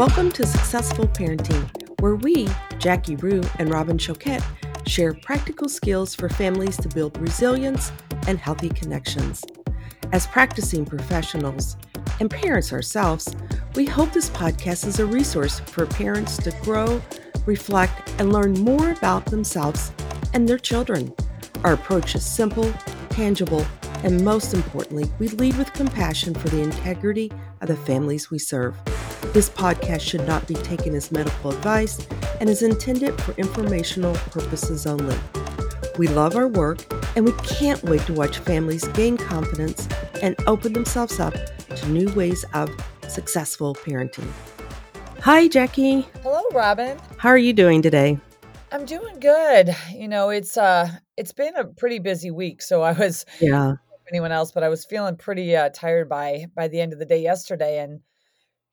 Welcome to Successful Parenting, where we, Jackie Rue and Robin Choquette, share practical skills for families to build resilience and healthy connections. As practicing professionals and parents ourselves, we hope this podcast is a resource for parents to grow, reflect, and learn more about themselves and their children. Our approach is simple, tangible, and most importantly, we lead with compassion for the integrity of the families we serve. This podcast should not be taken as medical advice and is intended for informational purposes only. We love our work and we can't wait to watch families gain confidence and open themselves up to new ways of successful parenting. Hi, Jackie. Hello, Robin. How are you doing today? I'm doing good. You know, it's uh it's been a pretty busy week, so I was Yeah. anyone else, but I was feeling pretty uh, tired by by the end of the day yesterday and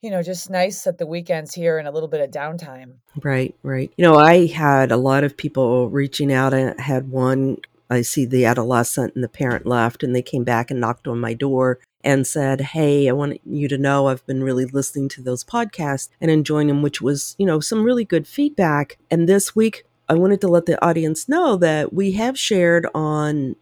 you know, just nice that the weekend's here and a little bit of downtime. Right, right. You know, I had a lot of people reaching out. I had one, I see the adolescent and the parent left, and they came back and knocked on my door and said, Hey, I want you to know I've been really listening to those podcasts and enjoying them, which was, you know, some really good feedback. And this week, I wanted to let the audience know that we have shared on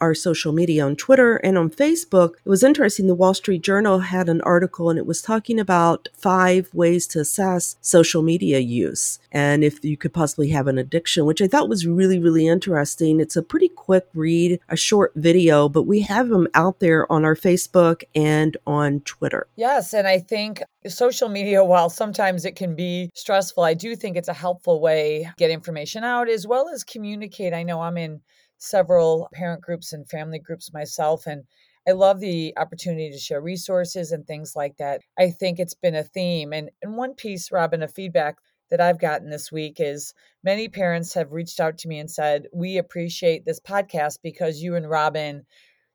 our social media on Twitter and on Facebook. It was interesting. The Wall Street Journal had an article and it was talking about five ways to assess social media use and if you could possibly have an addiction, which I thought was really, really interesting. It's a pretty quick read, a short video, but we have them out there on our Facebook and on Twitter. Yes, and I think social media while sometimes it can be stressful, I do think it's a helpful way get information out as well as communicate. I know I'm in several parent groups and family groups myself and I love the opportunity to share resources and things like that. I think it's been a theme. And, and one piece, Robin, of feedback that I've gotten this week is many parents have reached out to me and said, We appreciate this podcast because you and Robin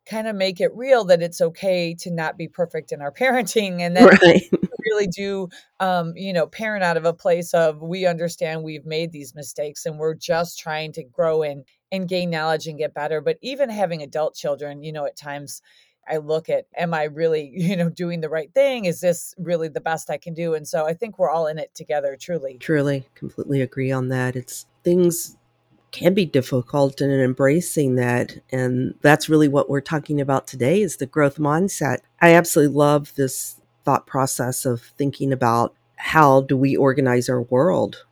kind of make it real that it's okay to not be perfect in our parenting and that Right. really do um, you know parent out of a place of we understand we've made these mistakes and we're just trying to grow and and gain knowledge and get better but even having adult children you know at times i look at am i really you know doing the right thing is this really the best i can do and so i think we're all in it together truly Truly, completely agree on that. It's things can be difficult and embracing that and that's really what we're talking about today is the growth mindset. I absolutely love this thought process of thinking about how do we organize our world.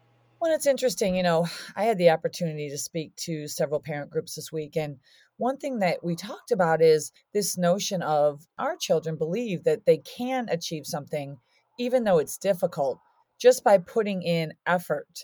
Well, it's interesting. You know, I had the opportunity to speak to several parent groups this week. And one thing that we talked about is this notion of our children believe that they can achieve something, even though it's difficult, just by putting in effort.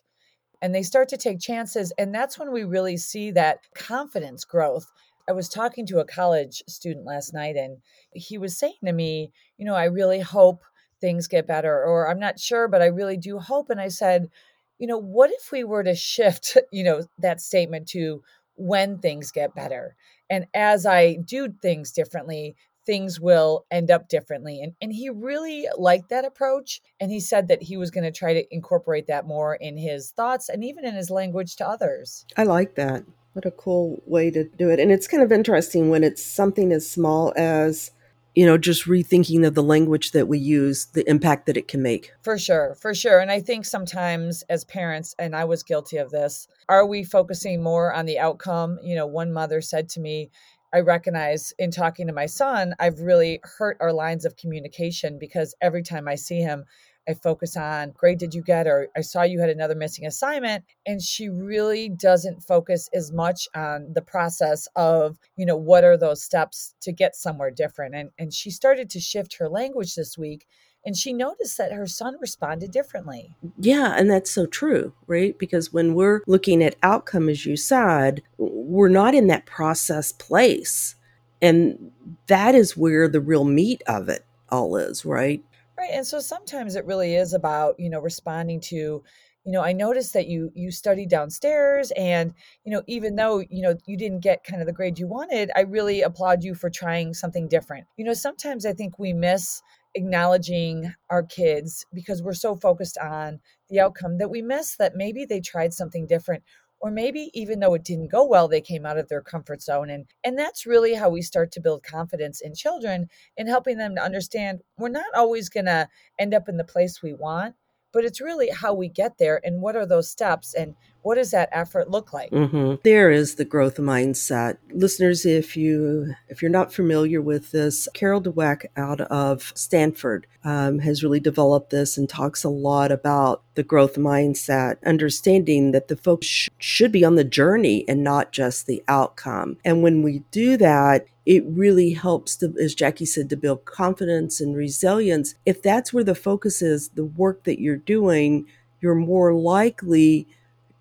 And they start to take chances. And that's when we really see that confidence growth. I was talking to a college student last night, and he was saying to me, You know, I really hope things get better, or I'm not sure, but I really do hope. And I said, you know, what if we were to shift, you know, that statement to when things get better? And as I do things differently, things will end up differently. And and he really liked that approach. And he said that he was going to try to incorporate that more in his thoughts and even in his language to others. I like that. What a cool way to do it. And it's kind of interesting when it's something as small as you know, just rethinking of the language that we use, the impact that it can make. For sure, for sure. And I think sometimes as parents, and I was guilty of this, are we focusing more on the outcome? You know, one mother said to me, I recognize in talking to my son, I've really hurt our lines of communication because every time I see him, I focus on grade did you get or I saw you had another missing assignment and she really doesn't focus as much on the process of you know what are those steps to get somewhere different and and she started to shift her language this week and she noticed that her son responded differently. Yeah, and that's so true, right? Because when we're looking at outcome, as you said, we're not in that process place. And that is where the real meat of it all is, right? Right. And so sometimes it really is about, you know, responding to, you know, I noticed that you you studied downstairs and, you know, even though, you know, you didn't get kind of the grade you wanted, I really applaud you for trying something different. You know, sometimes I think we miss acknowledging our kids because we're so focused on the outcome that we miss that maybe they tried something different or maybe even though it didn't go well they came out of their comfort zone and and that's really how we start to build confidence in children and helping them to understand we're not always going to end up in the place we want but it's really how we get there and what are those steps and what does that effort look like mm-hmm. there is the growth mindset listeners if you if you're not familiar with this carol dweck out of stanford um, has really developed this and talks a lot about the growth mindset understanding that the focus sh- should be on the journey and not just the outcome and when we do that it really helps to, as Jackie said, to build confidence and resilience. If that's where the focus is, the work that you're doing, you're more likely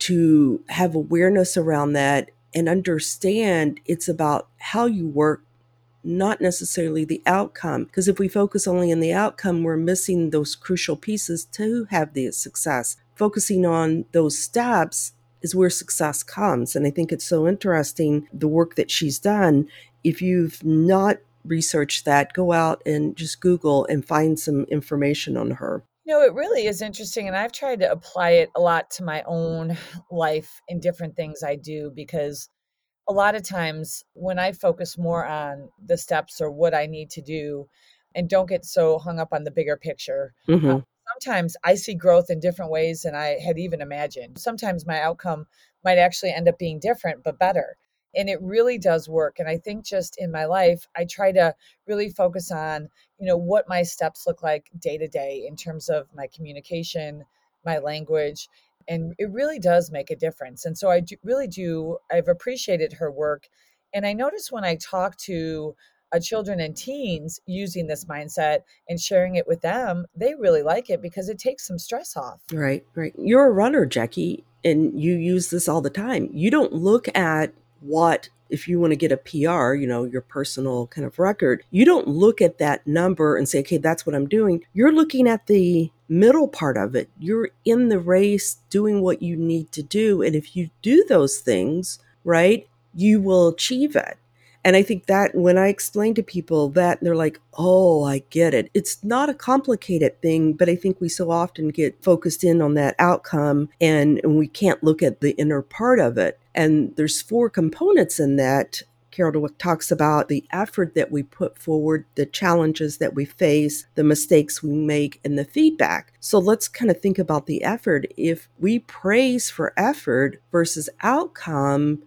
to have awareness around that and understand it's about how you work not necessarily the outcome. Because if we focus only on the outcome we're missing those crucial pieces to have the success. Focusing on those steps is where success comes and i think it's so interesting the work that she's done. If you've not researched that go out and just google and find some information on her no, it really is interesting. And I've tried to apply it a lot to my own life in different things I do because a lot of times when I focus more on the steps or what I need to do and don't get so hung up on the bigger picture, mm-hmm. um, sometimes I see growth in different ways than I had even imagined. Sometimes my outcome might actually end up being different, but better and it really does work and i think just in my life i try to really focus on you know what my steps look like day to day in terms of my communication my language and it really does make a difference and so i do, really do i've appreciated her work and i notice when i talk to uh, children and teens using this mindset and sharing it with them they really like it because it takes some stress off. Right right. You're a runner jackie and you use this all the time. You don't look at what if you want to get a PR, you know, your personal kind of record, you don't look at that number and say, okay, that's what I'm doing. You're looking at the middle part of it. You're in the race doing what you need to do. And if you do those things, right, you will achieve it. And I think that when I explain to people that, they're like, oh, I get it. It's not a complicated thing, but I think we so often get focused in on that outcome and, and we can't look at the inner part of it. And there's four components in that. Carol Dweck talks about the effort that we put forward, the challenges that we face, the mistakes we make, and the feedback. So let's kind of think about the effort. If we praise for effort versus outcome,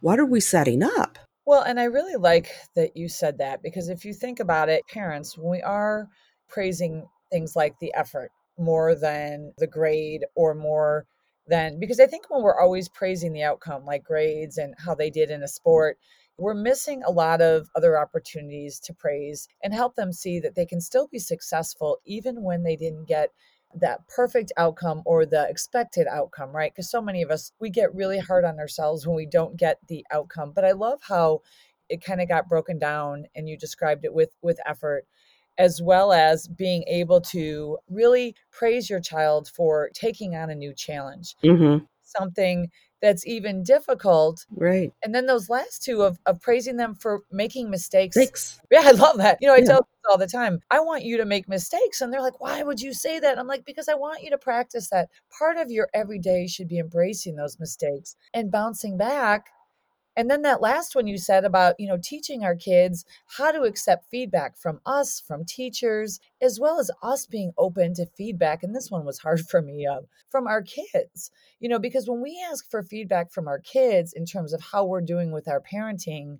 what are we setting up? Well, and I really like that you said that because if you think about it, parents, when we are praising things like the effort more than the grade or more than because I think when we're always praising the outcome, like grades and how they did in a sport, we're missing a lot of other opportunities to praise and help them see that they can still be successful even when they didn't get that perfect outcome or the expected outcome, right? Because so many of us, we get really hard on ourselves when we don't get the outcome. But I love how it kind of got broken down and you described it with with effort as well as being able to really praise your child for taking on a new challenge mm-hmm. something that's even difficult. Right. And then those last two of, of praising them for making mistakes. Yeah, I love that. You know, I yeah. tell all the time, I want you to make mistakes. And they're like, why would you say that? I'm like, because I want you to practice that. Part of your everyday should be embracing those mistakes and bouncing back and then that last one you said about, you know, teaching our kids how to accept feedback from us, from teachers, as well as us being open to feedback. And this one was hard for me uh, from our kids, you know, because when we ask for feedback from our kids in terms of how we're doing with our parenting,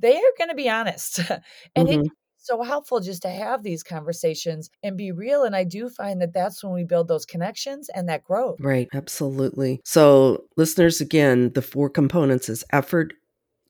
they are going to be honest. and mm-hmm. it so helpful just to have these conversations and be real. And I do find that that's when we build those connections and that growth. Right. Absolutely. So, listeners, again, the four components is effort,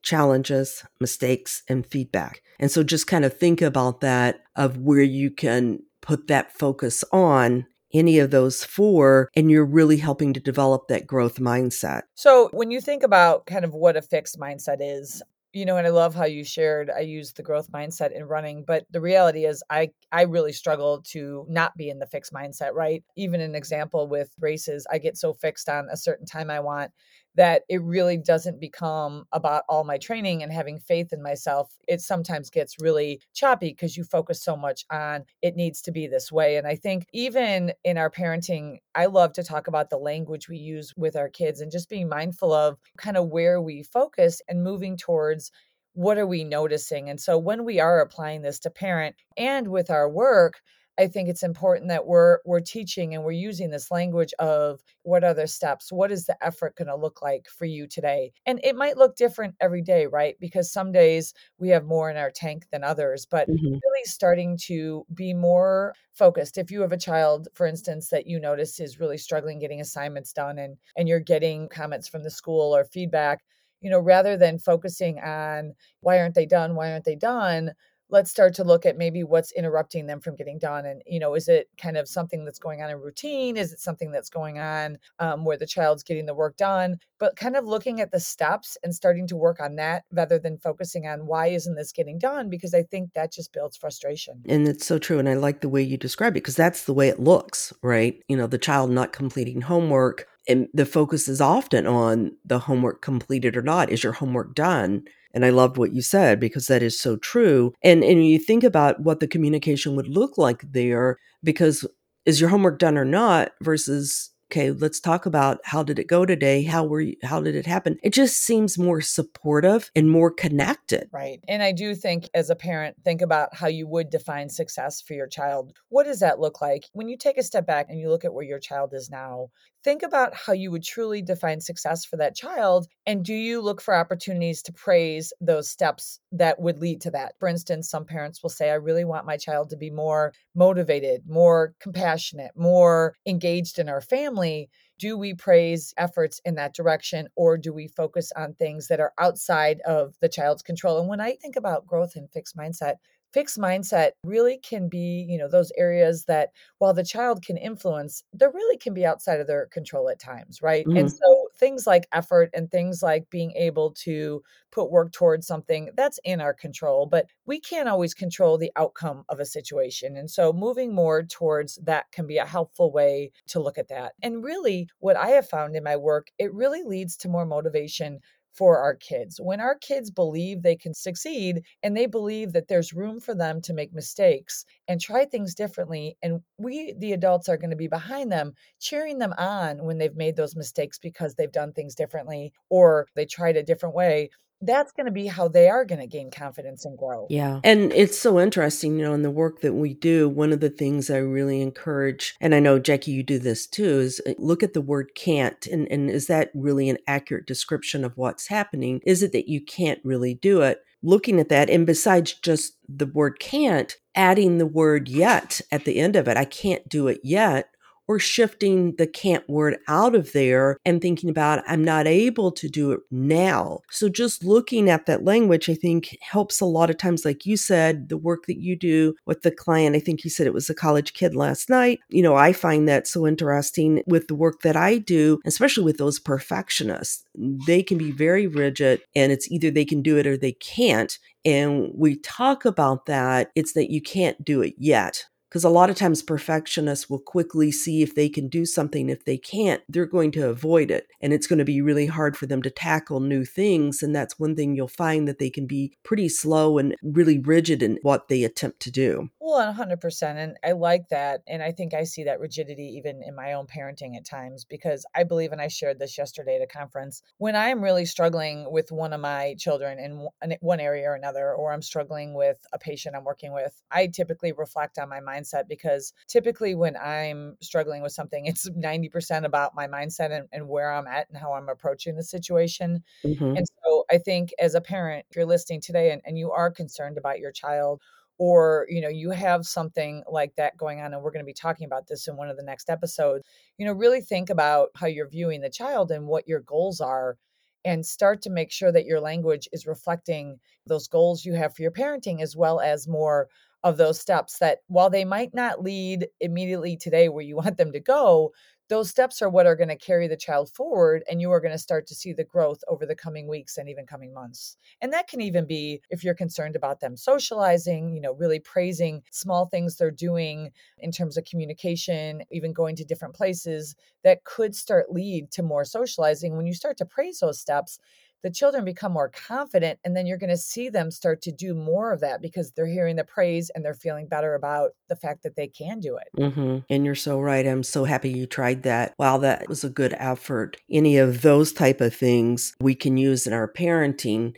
challenges, mistakes, and feedback. And so just kind of think about that of where you can put that focus on any of those four, and you're really helping to develop that growth mindset. So, when you think about kind of what a fixed mindset is, you know and i love how you shared i use the growth mindset in running but the reality is i i really struggle to not be in the fixed mindset right? Even an example with races i get so fixed on a certain time i want that it really doesn't become about all my training and having faith in myself. It sometimes gets really choppy because you focus so much on it needs to be this way. And I think even in our parenting, I love to talk about the language we use with our kids and just being mindful of kind of where we focus and moving towards what are we noticing. And so when we are applying this to parent and with our work, I think it's important that we're we're teaching and we're using this language of what are the steps? What is the effort going to look like for you today? And it might look different every day, right? Because some days we have more in our tank than others, but mm-hmm. really starting to be more focused. If you have a child, for instance, that you notice is really struggling getting assignments done and and you're getting comments from the school or feedback, you know, rather than focusing on why aren't they done? Why aren't they done? Let's start to look at maybe what's interrupting them from getting done and you know is it kind of something that's going on in routine? Is it something that's going on um, where the child's getting the work done? But kind of looking at the steps and starting to work on that rather than focusing on why isn't this getting done because i think that just builds frustration. And it's so true and i like the way you describe it because that's the way it looks right? You know the child not completing homework and the focus is often on the homework completed or not. Is your homework done and I loved what you said because that is so true. And and you think about what the communication would look like there because is your homework done or not versus okay let's talk about how did it go today? How were you how did it happen? It just seems more supportive and more connected. Right. And i do think as a parent think about how you would define success for your child. What does that look like? When you take a step back and you look at where your child is now think about how you would truly define success for that child. And do you look for opportunities to praise those steps that would lead to that? For instance, some parents will say, I really want my child to be more motivated, more compassionate, more engaged in our family. Do we praise efforts in that direction or do we focus on things that are outside of the child's control? And when I think about growth and fixed mindset, fixed mindset really can be, you know, those areas that while the child can influence, there really can be outside of their control at times, right? Mm-hmm. And so things like effort and things like being able to put work towards something that's in our control, but we can't always control the outcome of a situation. And so moving more towards that can be a helpful way to look at that. And really, what I have found in my work, it really leads to more motivation for our kids. When our kids believe they can succeed and they believe that there's room for them to make mistakes and try things differently, and we, the adults, are going to be behind them, cheering them on when they've made those mistakes because they've done things differently or they tried a different way, that's going to be how they are going to gain confidence and grow. Yeah. And it's so interesting, you know, in the work that we do, one of the things I really encourage, and I know Jackie, you do this too, is uh, look at the word can't. And, and is that really an accurate description of what's happening? Is it that you can't really do it? Looking at that, and besides just the word can't, adding the word yet at the end of it, I can't do it yet or shifting the can't word out of there and thinking about I'm not able to do it now. So just looking at that language, I think helps a lot of times, like you said, the work that you do with the client. I think you said it was a college kid last night. You know, I find that so interesting with the work that I do, especially with those perfectionists. They can be very rigid and it's either they can do it or they can't. And we talk about that. It's that you can't do it yet because a lot of times perfectionists will quickly see if they can do something. If they can't, they're going to avoid it. And it's going to be really hard for them to tackle new things. And that's one thing you'll find that they can be pretty slow and really rigid in what they attempt to do. Well, 100%. And I like that. And I think I see that rigidity even in my own parenting at times because I believe, and I shared this yesterday at a conference, when I'm really struggling with one of my children in one area or another, or I'm struggling with a patient I'm working with, I typically reflect on my mindset mindset because typically when I'm struggling with something, it's 90% about my mindset and, and where I'm at and how I'm approaching the situation. Mm-hmm. And so I think as a parent, if you're listening today and, and you are concerned about your child or you know you have something like that going on and we're going to be talking about this in one of the next episodes you know really think about how you're viewing the child and what your goals are and start to make sure that your language is reflecting those goals you have for your parenting as well as more of those steps that while they might not lead immediately today where you want them to go, those steps are what are going to carry the child forward and you are going to start to see the growth over the coming weeks and even coming months. And that can even be if you're concerned about them socializing you know really praising small things they're doing in terms of communication even going to different places that could start lead to more socializing. When you start to praise those steps the children become more confident and then you're going to see them start to do more of that because they're hearing the praise and they're feeling better about the fact that they can do it mm-hmm. and you're so right i'm so happy you tried that wow that was a good effort any of those type of things we can use in our parenting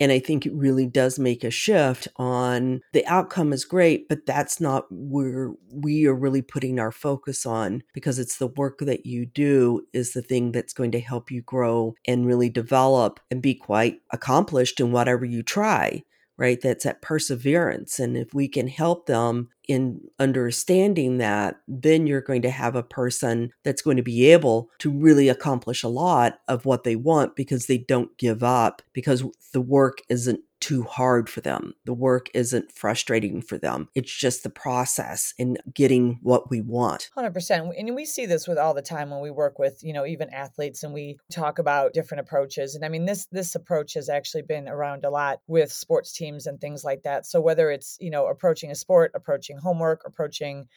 And I think it really does make a shift on the outcome is great, but that's not where we are really putting our focus on because it's the work that you do is the thing that's going to help you grow and really develop and be quite accomplished in whatever you try right? That's that perseverance. And if we can help them in understanding that, then you're going to have a person that's going to be able to really accomplish a lot of what they want because they don't give up because the work isn't too hard for them. The work isn't frustrating for them. It's just the process in getting what we want. 100%. And we see this with all the time when we work with, you know, even athletes and we talk about different approaches. And I mean this this approach has actually been around a lot with sports teams and things like that. So whether it's, you know, approaching a sport, approaching homework, approaching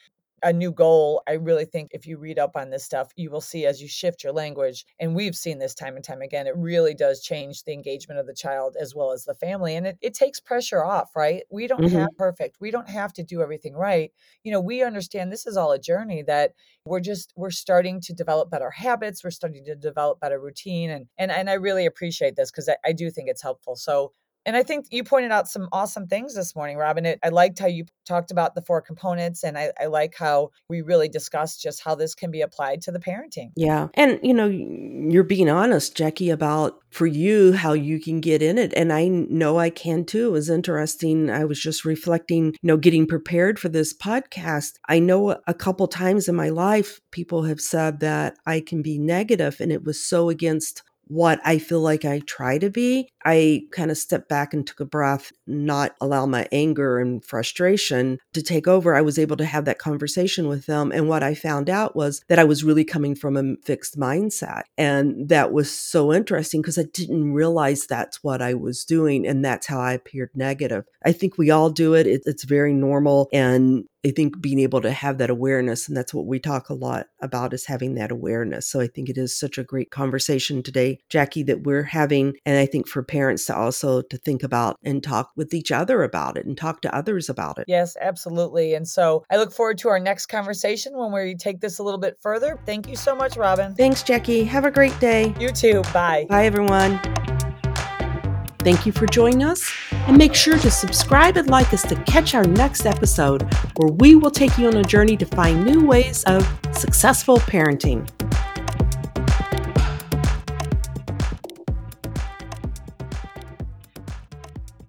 a new goal. I really think if you read up on this stuff, you will see as you shift your language, and we've seen this time and time again, it really does change the engagement of the child as well as the family. And it, it takes pressure off, right? We don't mm-hmm. have perfect, we don't have to do everything right. You know, we understand this is all a journey that we're just we're starting to develop better habits, we're starting to develop better routine. And and and I really appreciate this because I, I do think it's helpful. So and I think you pointed out some awesome things this morning, Robin. It, I liked how you talked about the four components, and I, I, like how we really discussed just how this can be applied to the parenting. Yeah. And, you know, you're being honest, Jackie, about for you how you can get in it. And I know I can too. It was interesting. I was just reflecting, you know, getting prepared for this podcast. I know a couple times in my life, people have said that I can be negative, and it was so against what I feel like I try to be. I kind of stepped back and took a breath, not allow my anger and frustration to take over. I was able to have that conversation with them. And what I found out was that I was really coming from a fixed mindset. And that was so interesting because I didn't realize that's what I was doing. And that's how I appeared negative. I think we all do it. it it's very normal. And I think being able to have that awareness, and that's what we talk a lot about is having that awareness. So I think it is such a great conversation today, Jackie, that we're having. And I think for parents to also to think about and talk with each other about it and talk to others about it. Yes, absolutely. And so I look forward to our next conversation when we take this a little bit further. Thank you so much, Robin. Thanks, Jackie. Have a great day. You too. Bye. Bye, everyone. Thank you for joining us, and make sure to subscribe and like us to catch our next episode, where we will take you on a journey to find new ways of successful parenting.